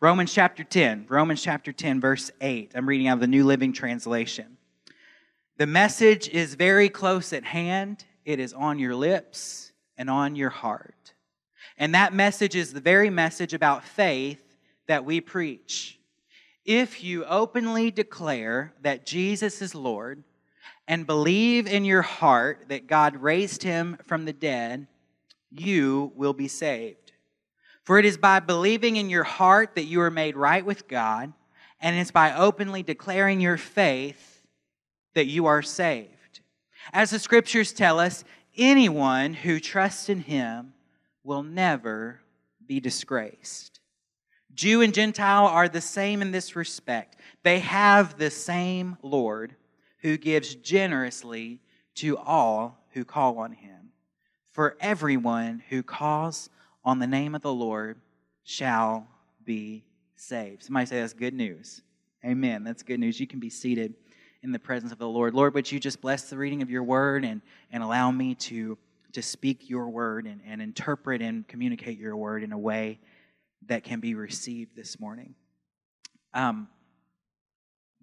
Romans chapter 10, Romans chapter 10, verse 8. I'm reading out of the New Living Translation. The message is very close at hand, it is on your lips and on your heart. And that message is the very message about faith that we preach. If you openly declare that Jesus is Lord and believe in your heart that God raised him from the dead, you will be saved. For it is by believing in your heart that you are made right with God, and it's by openly declaring your faith that you are saved. As the scriptures tell us, anyone who trusts in him will never be disgraced. Jew and Gentile are the same in this respect. They have the same Lord who gives generously to all who call on him. For everyone who calls on the name of the Lord shall be saved. Somebody say that's good news. Amen. That's good news. You can be seated in the presence of the Lord. Lord, would you just bless the reading of your word and, and allow me to, to speak your word and, and interpret and communicate your word in a way that can be received this morning. Um,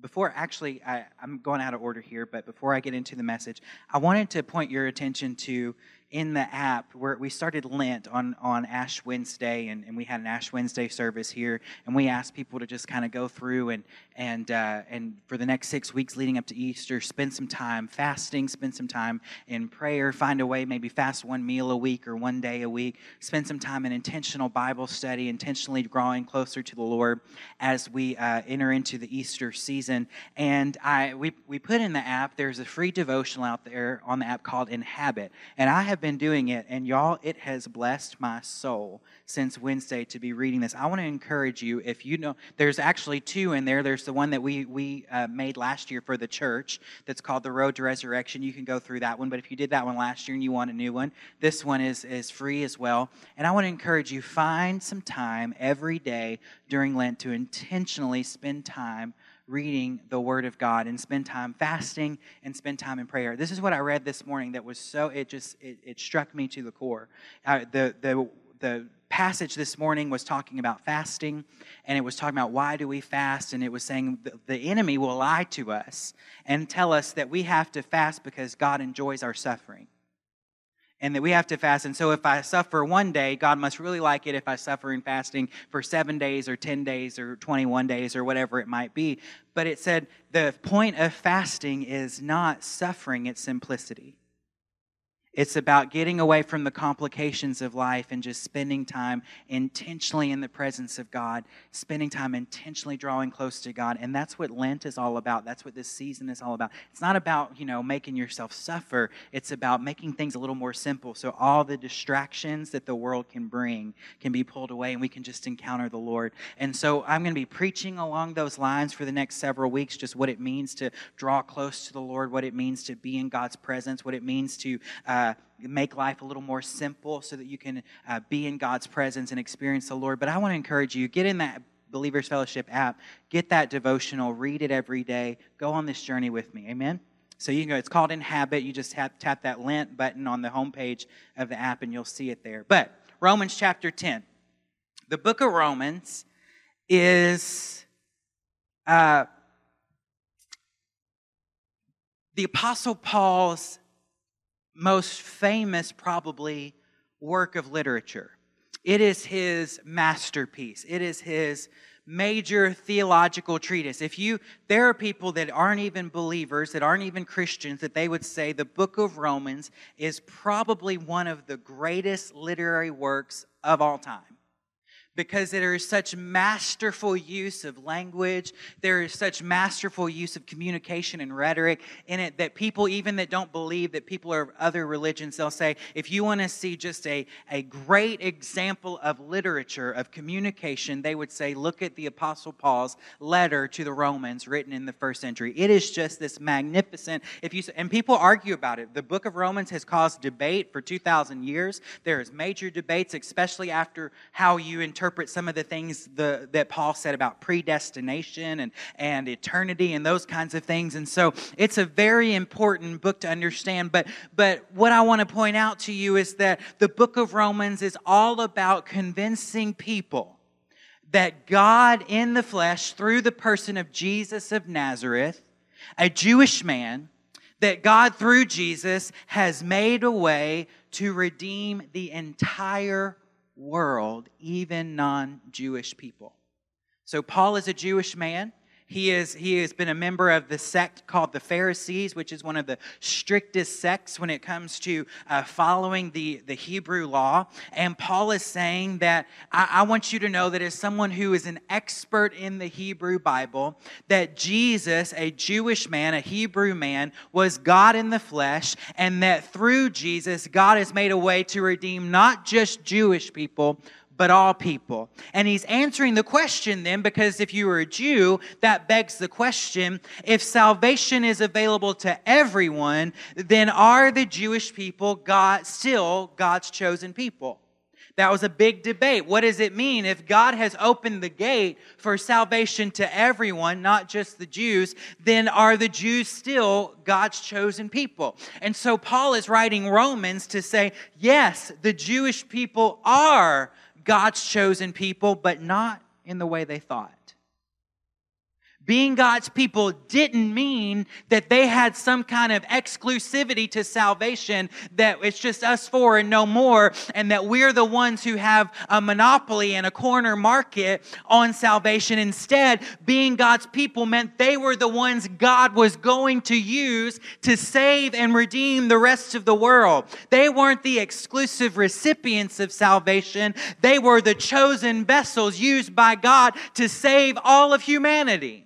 before actually, I, I'm going out of order here, but before I get into the message, I wanted to point your attention to in the app where we started Lent on, on Ash Wednesday, and, and we had an Ash Wednesday service here, and we asked people to just kind of go through and and uh, and for the next six weeks leading up to Easter, spend some time fasting, spend some time in prayer, find a way maybe fast one meal a week or one day a week, spend some time in intentional Bible study, intentionally growing closer to the Lord as we uh, enter into the Easter season. And I we we put in the app. There's a free devotional out there on the app called Inhabit, and I have been doing it, and y'all, it has blessed my soul since Wednesday to be reading this. I want to encourage you, if you know, there's actually two in there. There's the one that we, we uh, made last year for the church that's called The Road to Resurrection. You can go through that one, but if you did that one last year and you want a new one, this one is, is free as well. And I want to encourage you, find some time every day during Lent to intentionally spend time reading the Word of God and spend time fasting and spend time in prayer. This is what I read this morning that was so, it just, it, it struck me to the core. Uh, the, the, the passage this morning was talking about fasting and it was talking about why do we fast and it was saying the, the enemy will lie to us and tell us that we have to fast because god enjoys our suffering and that we have to fast. And so if I suffer one day, God must really like it if I suffer in fasting for seven days or 10 days or 21 days or whatever it might be. But it said the point of fasting is not suffering, it's simplicity. It's about getting away from the complications of life and just spending time intentionally in the presence of God, spending time intentionally drawing close to God. And that's what Lent is all about. That's what this season is all about. It's not about, you know, making yourself suffer. It's about making things a little more simple so all the distractions that the world can bring can be pulled away and we can just encounter the Lord. And so I'm going to be preaching along those lines for the next several weeks, just what it means to draw close to the Lord, what it means to be in God's presence, what it means to uh, make life a little more simple so that you can uh, be in God's presence and experience the Lord. But I want to encourage you get in that Believers Fellowship app, get that devotional, read it every day, go on this journey with me. Amen. So you can go, it's called Inhabit. You just have, tap that Lent button on the homepage of the app and you'll see it there. But Romans chapter 10. The book of Romans is uh, the Apostle Paul's most famous, probably, work of literature. It is his masterpiece. It is his major theological treatise. If you, there are people that aren't even believers, that aren't even Christians, that they would say the book of Romans is probably one of the greatest literary works of all time because there is such masterful use of language there is such masterful use of communication and rhetoric in it that people even that don't believe that people are of other religions they'll say if you want to see just a, a great example of literature of communication they would say look at the apostle paul's letter to the romans written in the first century. It is just this magnificent if you and people argue about it. The book of romans has caused debate for 2000 years. There is major debates especially after how you interpret interpret some of the things the, that Paul said about predestination and, and eternity and those kinds of things. And so it's a very important book to understand. But, but what I want to point out to you is that the book of Romans is all about convincing people that God in the flesh, through the person of Jesus of Nazareth, a Jewish man, that God through Jesus has made a way to redeem the entire world, even non Jewish people. So, Paul is a Jewish man. He, is, he has been a member of the sect called the Pharisees, which is one of the strictest sects when it comes to uh, following the, the Hebrew law. And Paul is saying that I, I want you to know that as someone who is an expert in the Hebrew Bible, that Jesus, a Jewish man, a Hebrew man, was God in the flesh, and that through Jesus, God has made a way to redeem not just Jewish people, but all people. And he's answering the question then, because if you are a Jew, that begs the question if salvation is available to everyone, then are the Jewish people God, still God's chosen people? That was a big debate. What does it mean if God has opened the gate for salvation to everyone, not just the Jews? Then are the Jews still God's chosen people? And so Paul is writing Romans to say, yes, the Jewish people are God's chosen people, but not in the way they thought. Being God's people didn't mean that they had some kind of exclusivity to salvation, that it's just us four and no more, and that we're the ones who have a monopoly and a corner market on salvation. Instead, being God's people meant they were the ones God was going to use to save and redeem the rest of the world. They weren't the exclusive recipients of salvation, they were the chosen vessels used by God to save all of humanity.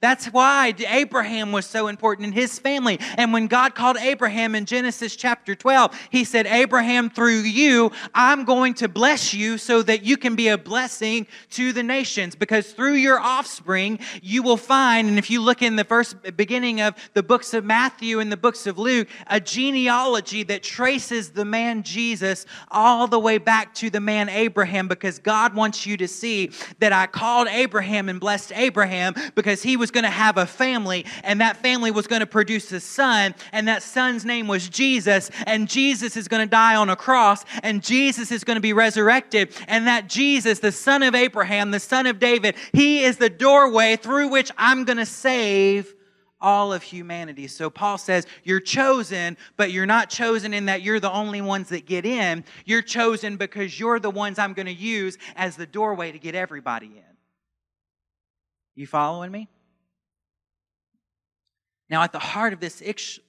That's why Abraham was so important in his family. And when God called Abraham in Genesis chapter 12, he said, Abraham, through you, I'm going to bless you so that you can be a blessing to the nations. Because through your offspring, you will find, and if you look in the first beginning of the books of Matthew and the books of Luke, a genealogy that traces the man Jesus all the way back to the man Abraham. Because God wants you to see that I called Abraham and blessed Abraham because he was was going to have a family, and that family was going to produce a son, and that son's name was Jesus, and Jesus is going to die on a cross, and Jesus is going to be resurrected, and that Jesus, the son of Abraham, the son of David, he is the doorway through which I'm going to save all of humanity. So Paul says, You're chosen, but you're not chosen in that you're the only ones that get in. You're chosen because you're the ones I'm going to use as the doorway to get everybody in. You following me? Now, at the heart of this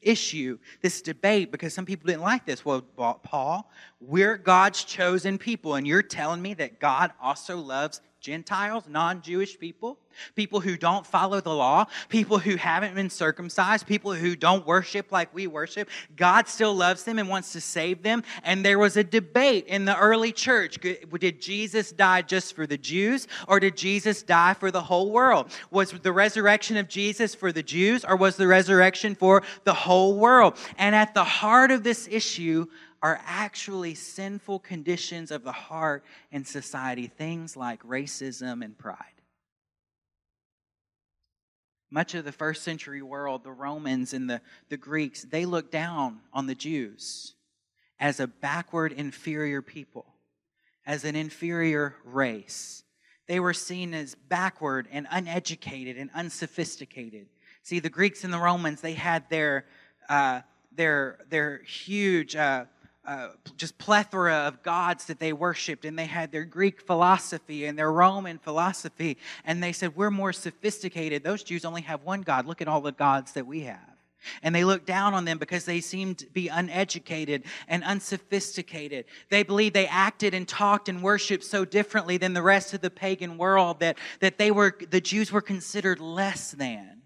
issue, this debate, because some people didn't like this, well, Paul, we're God's chosen people, and you're telling me that God also loves Gentiles, non Jewish people, people who don't follow the law, people who haven't been circumcised, people who don't worship like we worship. God still loves them and wants to save them. And there was a debate in the early church did Jesus die just for the Jews or did Jesus die for the whole world? Was the resurrection of Jesus for the Jews or was the resurrection for the whole world? And at the heart of this issue, are actually sinful conditions of the heart and society, things like racism and pride. Much of the first century world, the Romans and the, the Greeks, they looked down on the Jews as a backward, inferior people, as an inferior race. They were seen as backward and uneducated and unsophisticated. See, the Greeks and the Romans, they had their, uh, their, their huge uh, uh, just plethora of gods that they worshiped, and they had their Greek philosophy and their Roman philosophy, and they said, We're more sophisticated. Those Jews only have one God. Look at all the gods that we have. And they looked down on them because they seemed to be uneducated and unsophisticated. They believed they acted and talked and worshiped so differently than the rest of the pagan world that, that they were, the Jews were considered less than.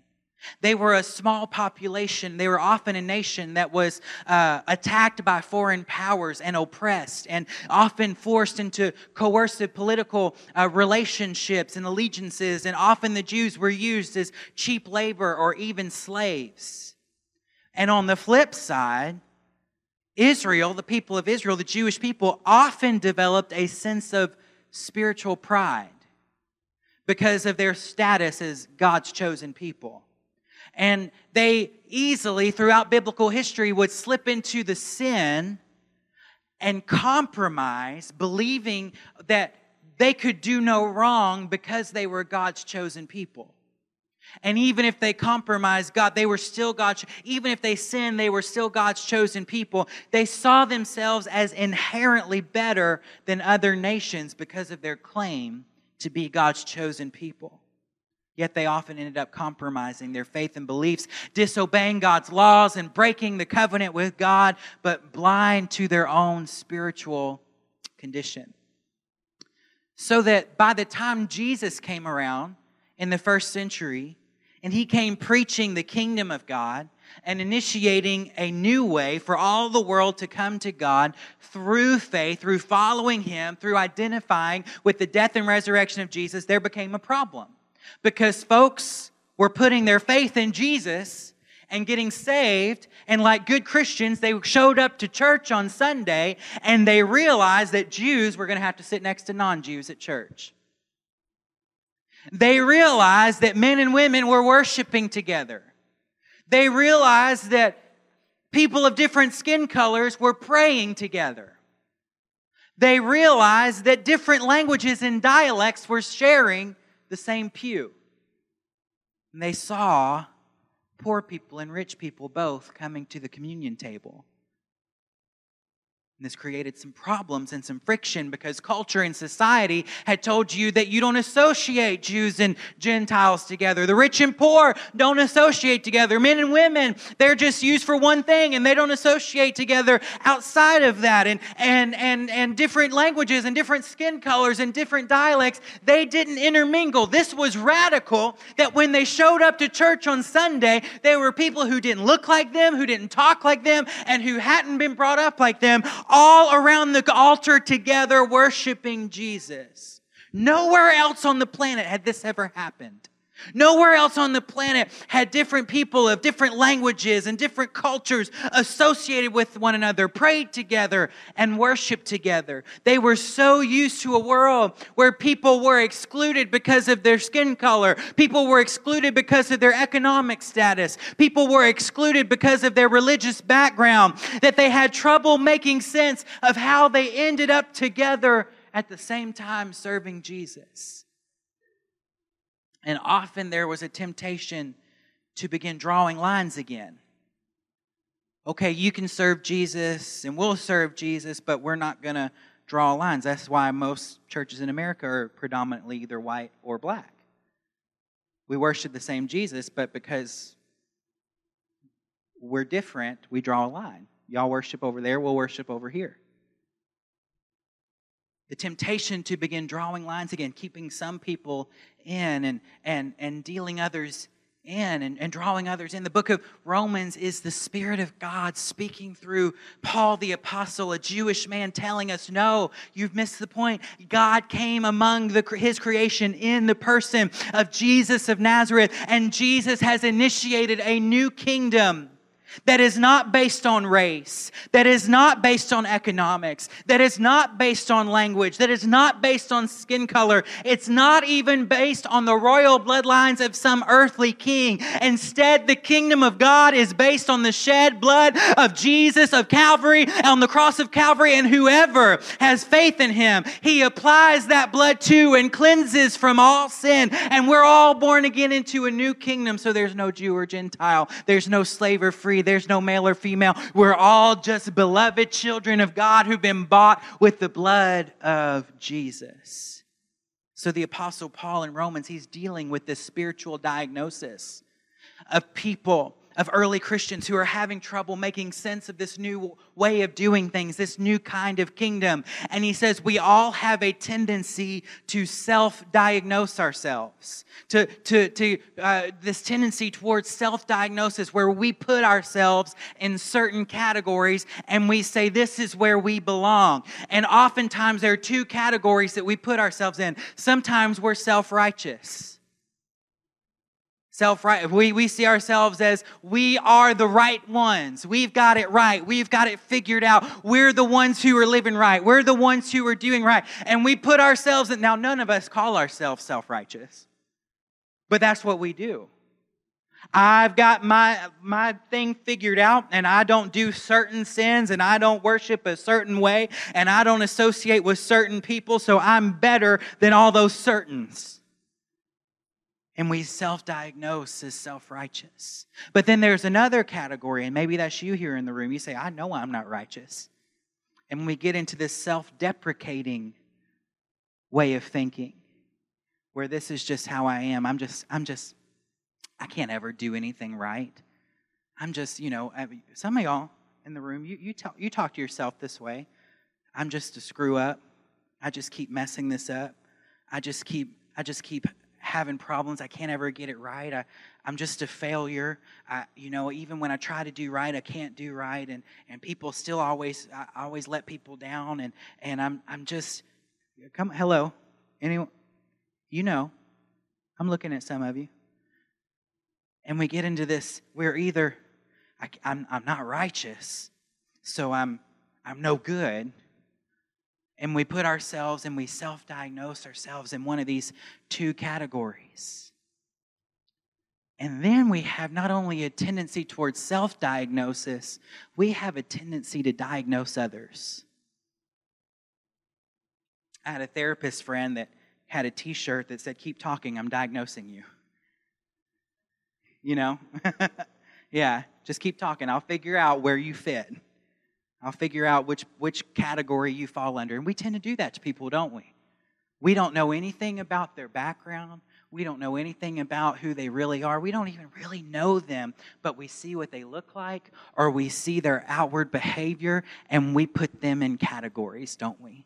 They were a small population. They were often a nation that was uh, attacked by foreign powers and oppressed, and often forced into coercive political uh, relationships and allegiances. And often the Jews were used as cheap labor or even slaves. And on the flip side, Israel, the people of Israel, the Jewish people, often developed a sense of spiritual pride because of their status as God's chosen people. And they easily, throughout biblical history, would slip into the sin and compromise, believing that they could do no wrong because they were God's chosen people. And even if they compromised God, they were still God's, even if they sinned, they were still God's chosen people. They saw themselves as inherently better than other nations because of their claim to be God's chosen people. Yet they often ended up compromising their faith and beliefs, disobeying God's laws and breaking the covenant with God, but blind to their own spiritual condition. So that by the time Jesus came around, in the first century, and he came preaching the kingdom of God and initiating a new way for all the world to come to God through faith, through following him, through identifying with the death and resurrection of Jesus, there became a problem. Because folks were putting their faith in Jesus and getting saved. And like good Christians, they showed up to church on Sunday and they realized that Jews were going to have to sit next to non Jews at church. They realized that men and women were worshiping together. They realized that people of different skin colors were praying together. They realized that different languages and dialects were sharing the same pew. And they saw poor people and rich people both coming to the communion table. And this created some problems and some friction because culture and society had told you that you don't associate Jews and Gentiles together. The rich and poor don't associate together. Men and women, they're just used for one thing and they don't associate together outside of that. And, and, and, and different languages and different skin colors and different dialects, they didn't intermingle. This was radical that when they showed up to church on Sunday, there were people who didn't look like them, who didn't talk like them, and who hadn't been brought up like them all around the altar together worshiping Jesus. Nowhere else on the planet had this ever happened. Nowhere else on the planet had different people of different languages and different cultures associated with one another, prayed together, and worshiped together. They were so used to a world where people were excluded because of their skin color, people were excluded because of their economic status, people were excluded because of their religious background, that they had trouble making sense of how they ended up together at the same time serving Jesus. And often there was a temptation to begin drawing lines again. Okay, you can serve Jesus and we'll serve Jesus, but we're not going to draw lines. That's why most churches in America are predominantly either white or black. We worship the same Jesus, but because we're different, we draw a line. Y'all worship over there, we'll worship over here the temptation to begin drawing lines again, keeping some people in and, and, and dealing others in and, and drawing others in. The book of Romans is the Spirit of God speaking through Paul the Apostle, a Jewish man, telling us, No, you've missed the point. God came among the, his creation in the person of Jesus of Nazareth, and Jesus has initiated a new kingdom that is not based on race, that is not based on economics, that is not based on language, that is not based on skin color. It's not even based on the royal bloodlines of some earthly king. Instead, the kingdom of God is based on the shed blood of Jesus of Calvary, on the cross of Calvary, and whoever has faith in him, he applies that blood to and cleanses from all sin. And we're all born again into a new kingdom, so there's no Jew or Gentile, there's no slave or free there's no male or female. We're all just beloved children of God who've been bought with the blood of Jesus. So the Apostle Paul in Romans, he's dealing with this spiritual diagnosis of people of early Christians who are having trouble making sense of this new way of doing things, this new kind of kingdom. And he says we all have a tendency to self diagnose ourselves, to, to, to uh, this tendency towards self diagnosis where we put ourselves in certain categories and we say this is where we belong. And oftentimes there are two categories that we put ourselves in. Sometimes we're self righteous self right we, we see ourselves as we are the right ones. We've got it right. We've got it figured out. We're the ones who are living right. We're the ones who are doing right. And we put ourselves in now none of us call ourselves self-righteous but that's what we do. I've got my, my thing figured out and I don't do certain sins and I don't worship a certain way and I don't associate with certain people, so I'm better than all those certains. And we self diagnose as self righteous. But then there's another category, and maybe that's you here in the room. You say, I know I'm not righteous. And when we get into this self deprecating way of thinking, where this is just how I am, I'm just, I'm just, I can't ever do anything right. I'm just, you know, some of y'all in the room, you, you, talk, you talk to yourself this way. I'm just a screw up. I just keep messing this up. I just keep, I just keep having problems. I can't ever get it right. I, I'm just a failure. I, you know, even when I try to do right, I can't do right. And, and people still always, I always let people down. And, and I'm, I'm just, come, hello. Anyone, you know, I'm looking at some of you and we get into this we're either I, I'm, I'm not righteous so i'm i'm no good and we put ourselves and we self-diagnose ourselves in one of these two categories and then we have not only a tendency towards self-diagnosis we have a tendency to diagnose others i had a therapist friend that had a t-shirt that said keep talking i'm diagnosing you you know? yeah, just keep talking. I'll figure out where you fit. I'll figure out which, which category you fall under. And we tend to do that to people, don't we? We don't know anything about their background. We don't know anything about who they really are. We don't even really know them, but we see what they look like or we see their outward behavior and we put them in categories, don't we?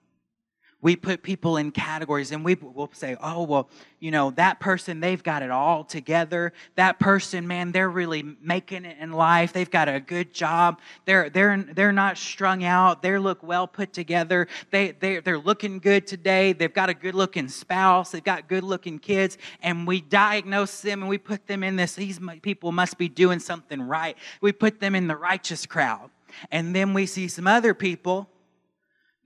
We put people in categories and we will say, oh, well, you know, that person, they've got it all together. That person, man, they're really making it in life. They've got a good job. They're, they're, they're not strung out. They look well put together. They, they, they're looking good today. They've got a good looking spouse. They've got good looking kids. And we diagnose them and we put them in this, these people must be doing something right. We put them in the righteous crowd. And then we see some other people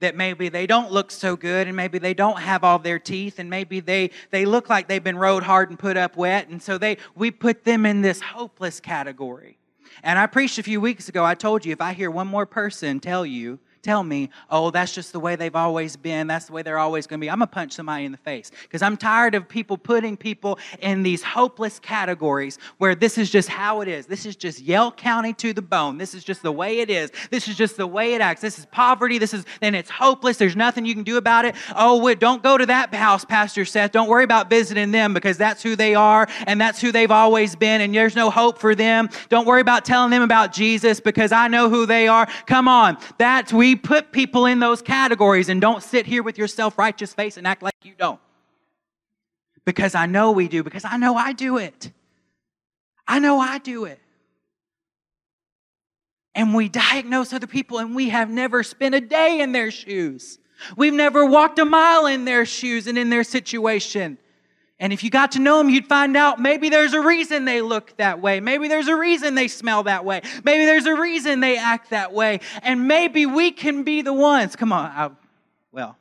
that maybe they don't look so good and maybe they don't have all their teeth and maybe they, they look like they've been rode hard and put up wet. And so they we put them in this hopeless category. And i preached a few weeks ago. I told you if i hear one more person tell you tell me, oh, that's just the way they've always been. That's the way they're always going to be. I'm going to punch somebody in the face because I'm tired of people putting people in these hopeless categories where this is just how it is. This is just Yell County to the bone. This is just the way it is. This is just the way it acts. This is poverty. This is, and it's hopeless. There's nothing you can do about it. Oh, don't go to that house, Pastor Seth. Don't worry about visiting them because that's who they are and that's who they've always been and there's no hope for them. Don't worry about telling them about Jesus because I know who they are. Come on. That's, put people in those categories and don't sit here with your self righteous face and act like you don't. Because I know we do, because I know I do it. I know I do it. And we diagnose other people and we have never spent a day in their shoes. We've never walked a mile in their shoes and in their situation. And if you got to know them, you'd find out maybe there's a reason they look that way. Maybe there's a reason they smell that way. Maybe there's a reason they act that way. And maybe we can be the ones. Come on. I, well,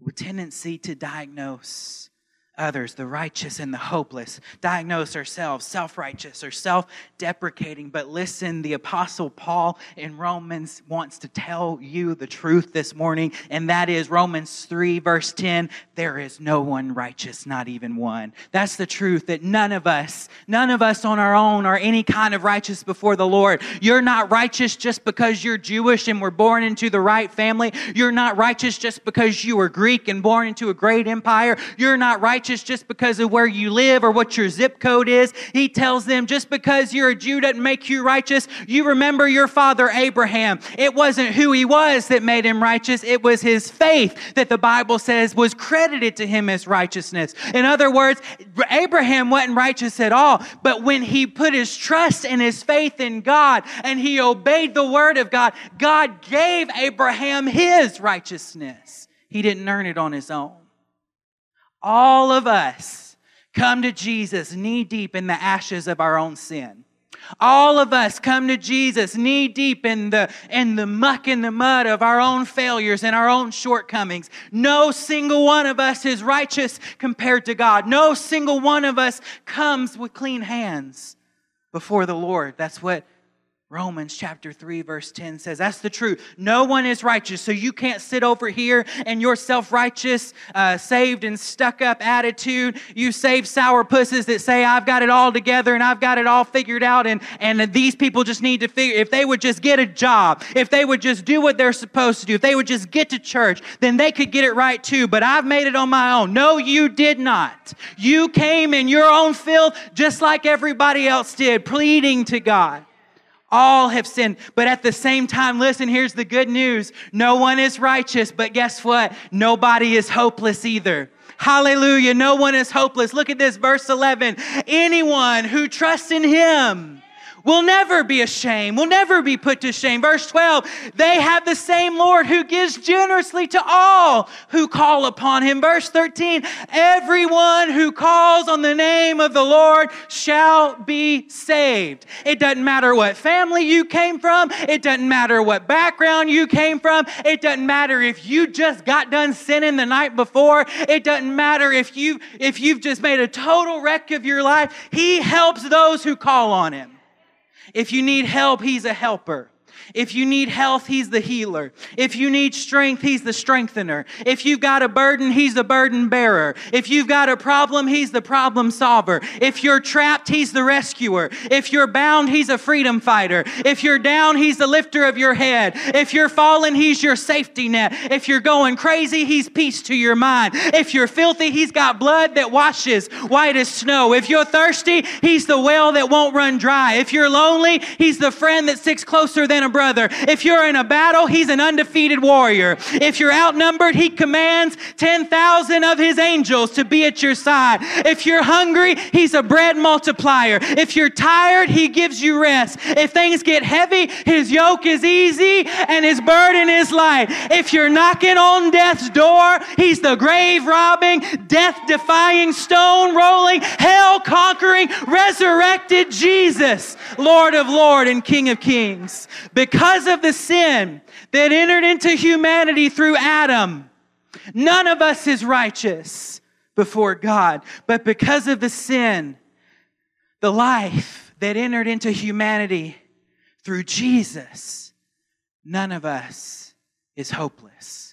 with tendency to diagnose others, the righteous and the hopeless, diagnose ourselves self righteous or self deprecating. But listen, the Apostle Paul in Romans wants to tell you the truth this morning, and that is Romans 3, verse 10 there is no one righteous, not even one. That's the truth that none of us, none of us on our own are any kind of righteous before the Lord. You're not righteous just because you're Jewish and were born into the right family. You're not righteous just because you were Greek and born into a great empire. You're not righteous righteous just because of where you live or what your zip code is. He tells them just because you're a Jew doesn't make you righteous. You remember your father Abraham. It wasn't who he was that made him righteous. It was his faith that the Bible says was credited to him as righteousness. In other words, Abraham wasn't righteous at all, but when he put his trust and his faith in God and he obeyed the word of God, God gave Abraham his righteousness. He didn't earn it on his own. All of us come to Jesus knee deep in the ashes of our own sin. All of us come to Jesus knee deep in the, in the muck and the mud of our own failures and our own shortcomings. No single one of us is righteous compared to God. No single one of us comes with clean hands before the Lord. That's what Romans chapter 3, verse 10 says, That's the truth. No one is righteous. So you can't sit over here and your self righteous, uh, saved and stuck up attitude. You save sour pusses that say, I've got it all together and I've got it all figured out. And, and these people just need to figure, if they would just get a job, if they would just do what they're supposed to do, if they would just get to church, then they could get it right too. But I've made it on my own. No, you did not. You came in your own filth just like everybody else did, pleading to God. All have sinned. But at the same time, listen, here's the good news. No one is righteous, but guess what? Nobody is hopeless either. Hallelujah. No one is hopeless. Look at this, verse 11. Anyone who trusts in him will never be ashamed, will never be put to shame. Verse 12, they have the same Lord who gives generously to all who call upon him. Verse 13, everyone who calls on the name of the Lord shall be saved. It doesn't matter what family you came from, it doesn't matter what background you came from, it doesn't matter if you just got done sinning the night before, it doesn't matter if you if you've just made a total wreck of your life. He helps those who call on him. If you need help, He's a helper. If you need health, He's the healer. If you need strength, He's the strengthener. If you've got a burden, He's the burden bearer. If you've got a problem, He's the problem solver. If you're trapped, He's the rescuer. If you're bound, He's a freedom fighter. If you're down, He's the lifter of your head. If you're fallen, He's your safety net. If you're going crazy, He's peace to your mind. If you're filthy, He's got blood that washes white as snow. If you're thirsty, He's the well that won't run dry. If you're lonely, He's the friend that sticks closer than a brother brother. If you're in a battle, he's an undefeated warrior. If you're outnumbered, he commands 10,000 of his angels to be at your side. If you're hungry, he's a bread multiplier. If you're tired, he gives you rest. If things get heavy, his yoke is easy and his burden is light. If you're knocking on death's door, he's the grave robbing, death defying, stone rolling, hell conquering, resurrected Jesus, Lord of Lord and King of Kings. Because because of the sin that entered into humanity through Adam, none of us is righteous before God. But because of the sin, the life that entered into humanity through Jesus, none of us is hopeless.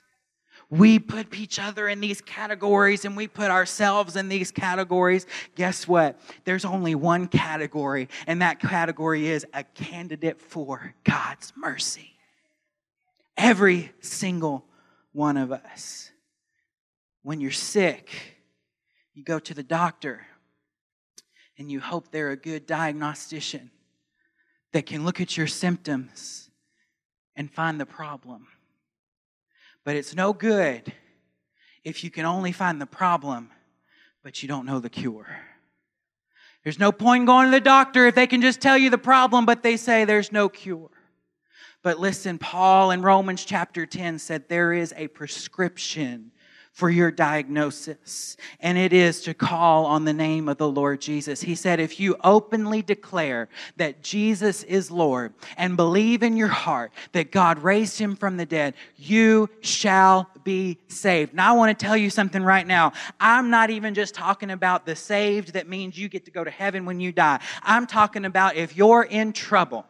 We put each other in these categories and we put ourselves in these categories. Guess what? There's only one category, and that category is a candidate for God's mercy. Every single one of us. When you're sick, you go to the doctor and you hope they're a good diagnostician that can look at your symptoms and find the problem. But it's no good if you can only find the problem, but you don't know the cure. There's no point in going to the doctor if they can just tell you the problem, but they say there's no cure. But listen, Paul in Romans chapter 10 said there is a prescription for your diagnosis, and it is to call on the name of the Lord Jesus. He said, If you openly declare that Jesus is Lord and believe in your heart that God raised him from the dead, you shall be saved. Now, I want to tell you something right now. I'm not even just talking about the saved that means you get to go to heaven when you die. I'm talking about if you're in trouble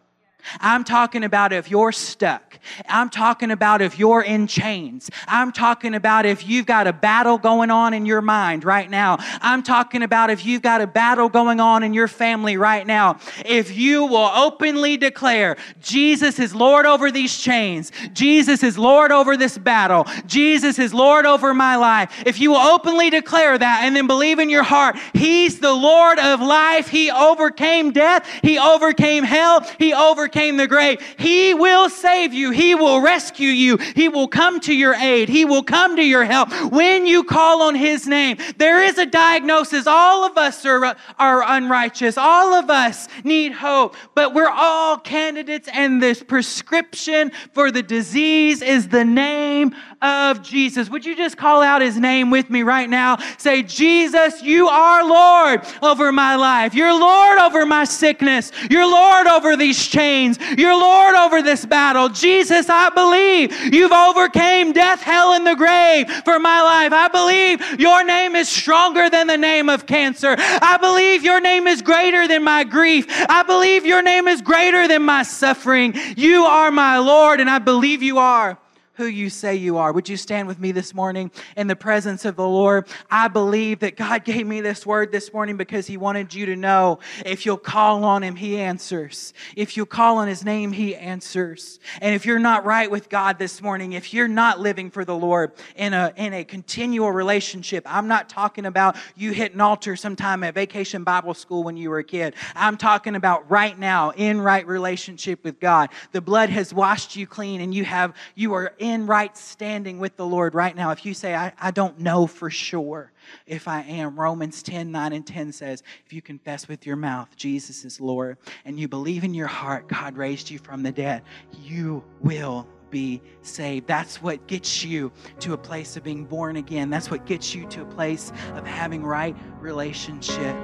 I'm talking about if you're stuck. I'm talking about if you're in chains. I'm talking about if you've got a battle going on in your mind right now. I'm talking about if you've got a battle going on in your family right now. If you will openly declare Jesus is Lord over these chains, Jesus is Lord over this battle, Jesus is Lord over my life. If you will openly declare that and then believe in your heart, He's the Lord of life. He overcame death, He overcame hell, He overcame overcame the grave. He will save you. He will rescue you. He will come to your aid. He will come to your help when you call on His name. There is a diagnosis. All of us are, are unrighteous. All of us need hope, but we're all candidates, and this prescription for the disease is the name of Jesus. Would you just call out His name with me right now? Say, Jesus, you are Lord over my life. You're Lord over my sickness. You're Lord over these chains. You're Lord over this battle. Jesus, I believe you've overcame death, hell, and the grave for my life. I believe your name is stronger than the name of cancer. I believe your name is greater than my grief. I believe your name is greater than my suffering. You are my Lord, and I believe you are who you say you are. Would you stand with me this morning in the presence of the Lord? I believe that God gave me this word this morning because He wanted you to know if you'll call on Him, He answers. If you call on His name, He answers. And if you're not right with God this morning, if you're not living for the Lord in a, in a continual relationship, I'm not talking about you hit an altar sometime at vacation Bible school when you were a kid. I'm talking about right now in right relationship with God. The blood has washed you clean and you have, you are in in right standing with the Lord right now, if you say, I, I don't know for sure if I am, Romans 10 9 and 10 says, if you confess with your mouth Jesus is Lord and you believe in your heart God raised you from the dead, you will be saved. That's what gets you to a place of being born again. That's what gets you to a place of having right relationship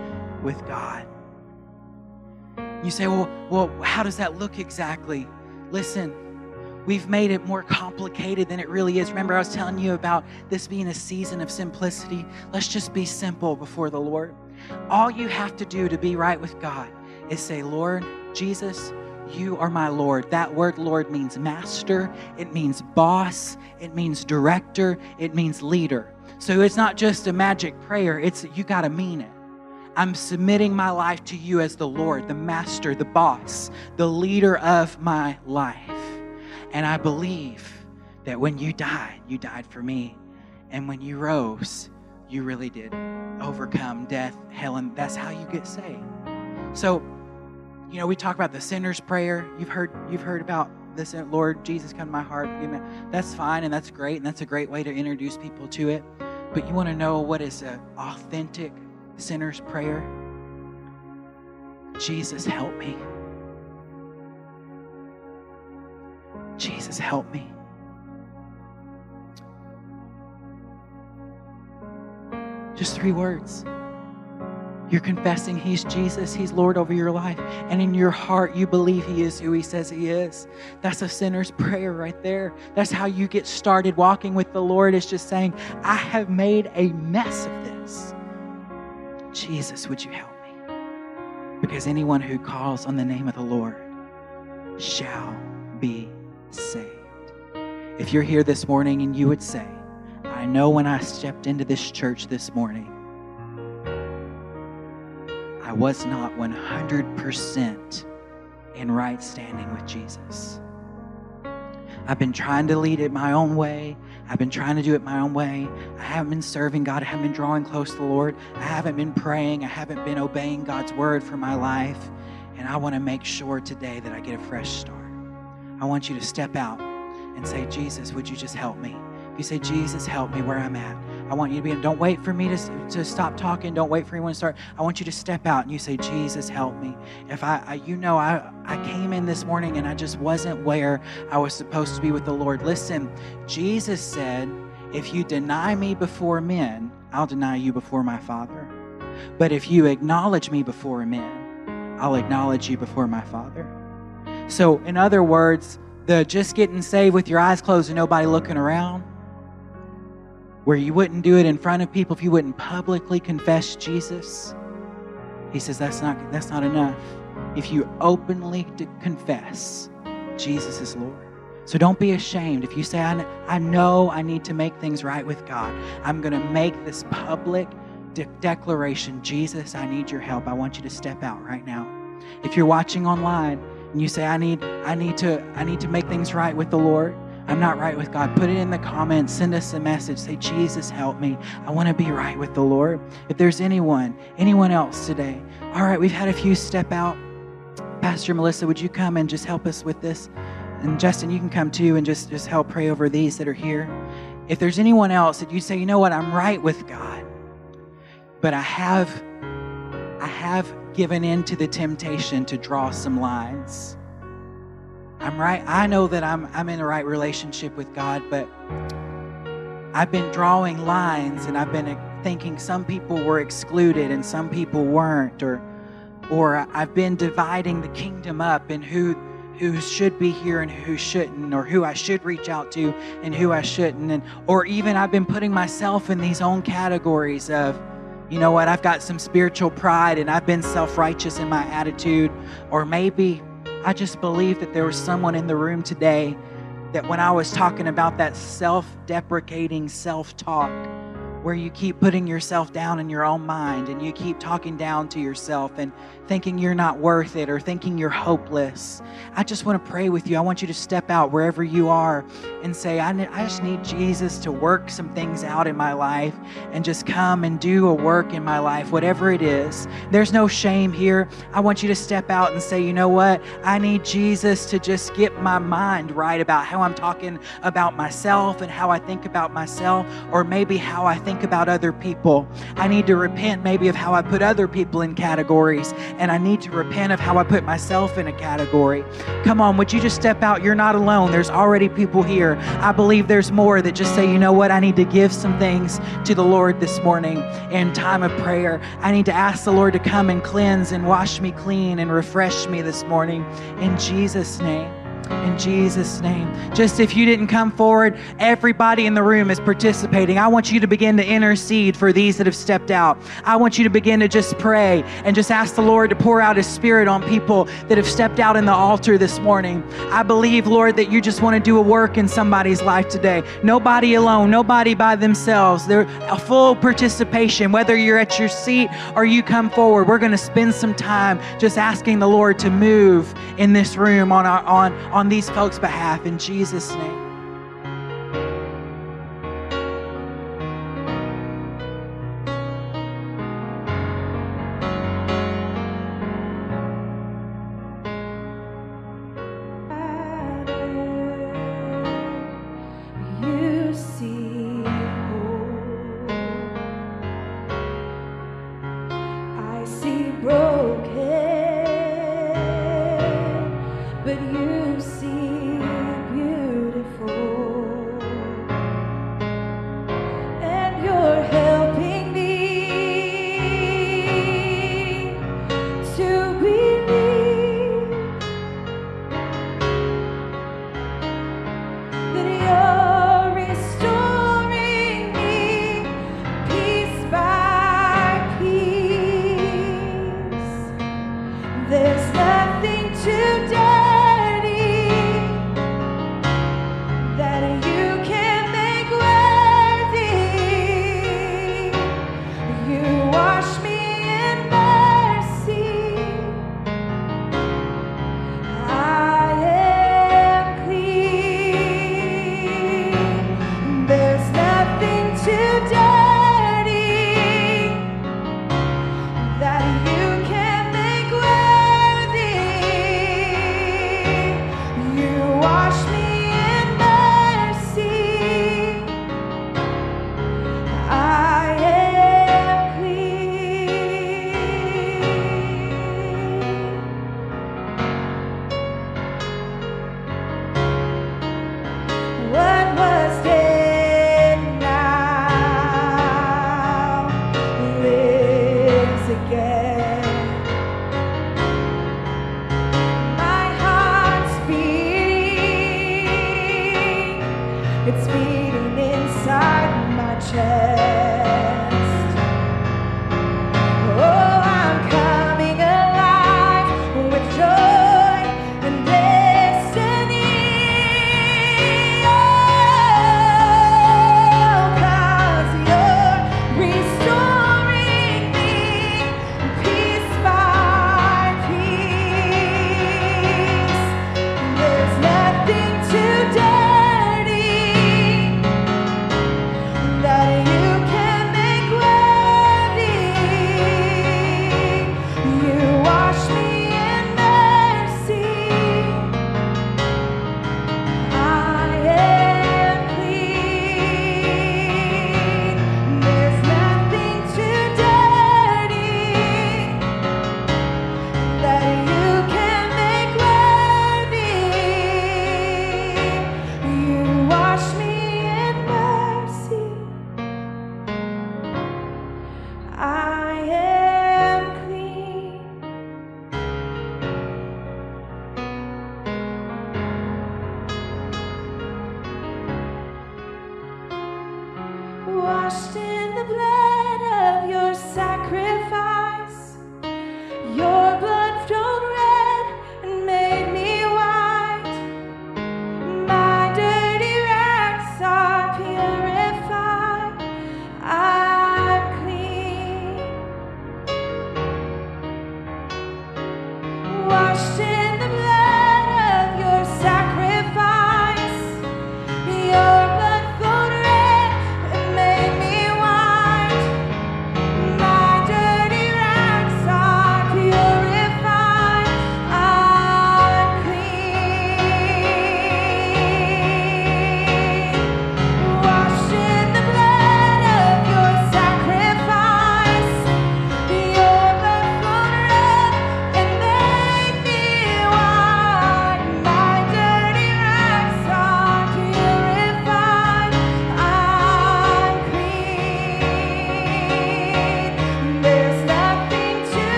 with God. You say, well, well, how does that look exactly? Listen, We've made it more complicated than it really is. Remember, I was telling you about this being a season of simplicity? Let's just be simple before the Lord. All you have to do to be right with God is say, Lord, Jesus, you are my Lord. That word Lord means master, it means boss, it means director, it means leader. So it's not just a magic prayer, it's you got to mean it. I'm submitting my life to you as the Lord, the master, the boss, the leader of my life. And I believe that when you died, you died for me. And when you rose, you really did overcome death, hell, and that's how you get saved. So, you know, we talk about the sinner's prayer. You've heard you've heard about this, Lord Jesus, come to my heart. That's fine and that's great, and that's a great way to introduce people to it. But you want to know what is an authentic sinner's prayer? Jesus, help me. Jesus, help me. Just three words. You're confessing He's Jesus, He's Lord over your life, and in your heart you believe He is who He says He is. That's a sinner's prayer right there. That's how you get started walking with the Lord, is just saying, I have made a mess of this. Jesus, would you help me? Because anyone who calls on the name of the Lord shall be saved. If you're here this morning and you would say, I know when I stepped into this church this morning, I was not 100% in right standing with Jesus. I've been trying to lead it my own way. I've been trying to do it my own way. I haven't been serving God. I haven't been drawing close to the Lord. I haven't been praying. I haven't been obeying God's word for my life. And I want to make sure today that I get a fresh start. I want you to step out and say, Jesus, would you just help me? If you say, Jesus, help me where I'm at, I want you to be, don't wait for me to, to stop talking. Don't wait for anyone to start. I want you to step out and you say, Jesus, help me. If I, I you know, I, I came in this morning and I just wasn't where I was supposed to be with the Lord. Listen, Jesus said, if you deny me before men, I'll deny you before my Father. But if you acknowledge me before men, I'll acknowledge you before my Father. So, in other words, the just getting saved with your eyes closed and nobody looking around, where you wouldn't do it in front of people if you wouldn't publicly confess Jesus. He says that's not that's not enough. If you openly confess Jesus is Lord. So don't be ashamed. If you say, I, I know I need to make things right with God, I'm going to make this public de- declaration Jesus, I need your help. I want you to step out right now. If you're watching online, and you say, I need, I need to, I need to make things right with the Lord. I'm not right with God. Put it in the comments. Send us a message. Say, Jesus, help me. I want to be right with the Lord. If there's anyone, anyone else today, all right, we've had a few step out. Pastor Melissa, would you come and just help us with this? And Justin, you can come too and just, just help pray over these that are here. If there's anyone else that you say, you know what, I'm right with God, but I have I have given in to the temptation to draw some lines. I'm right. I know that I'm I'm in a right relationship with God, but I've been drawing lines and I've been thinking some people were excluded and some people weren't or or I've been dividing the kingdom up and who who should be here and who shouldn't or who I should reach out to and who I shouldn't and or even I've been putting myself in these own categories of you know what I've got some spiritual pride and I've been self-righteous in my attitude. Or maybe I just believe that there was someone in the room today that when I was talking about that self-deprecating self-talk where you keep putting yourself down in your own mind and you keep talking down to yourself and thinking you're not worth it or thinking you're hopeless. I just want to pray with you. I want you to step out wherever you are and say, I, I just need Jesus to work some things out in my life and just come and do a work in my life, whatever it is. There's no shame here. I want you to step out and say, you know what? I need Jesus to just get my mind right about how I'm talking about myself and how I think about myself, or maybe how I think about other people. I need to repent maybe of how I put other people in categories and I need to repent of how I put myself in a category. Come on, would you just step out? You're not alone. There's already people here. I believe there's more that just say, you know what? I need to give some things to the Lord this morning in time of prayer. I need to ask the Lord to come and cleanse and wash me clean and refresh me this morning in Jesus' name. In Jesus' name. Just if you didn't come forward, everybody in the room is participating. I want you to begin to intercede for these that have stepped out. I want you to begin to just pray and just ask the Lord to pour out His Spirit on people that have stepped out in the altar this morning. I believe, Lord, that you just want to do a work in somebody's life today. Nobody alone, nobody by themselves. They're a full participation, whether you're at your seat or you come forward. We're going to spend some time just asking the Lord to move in this room on our on on these folks' behalf in Jesus' name. but you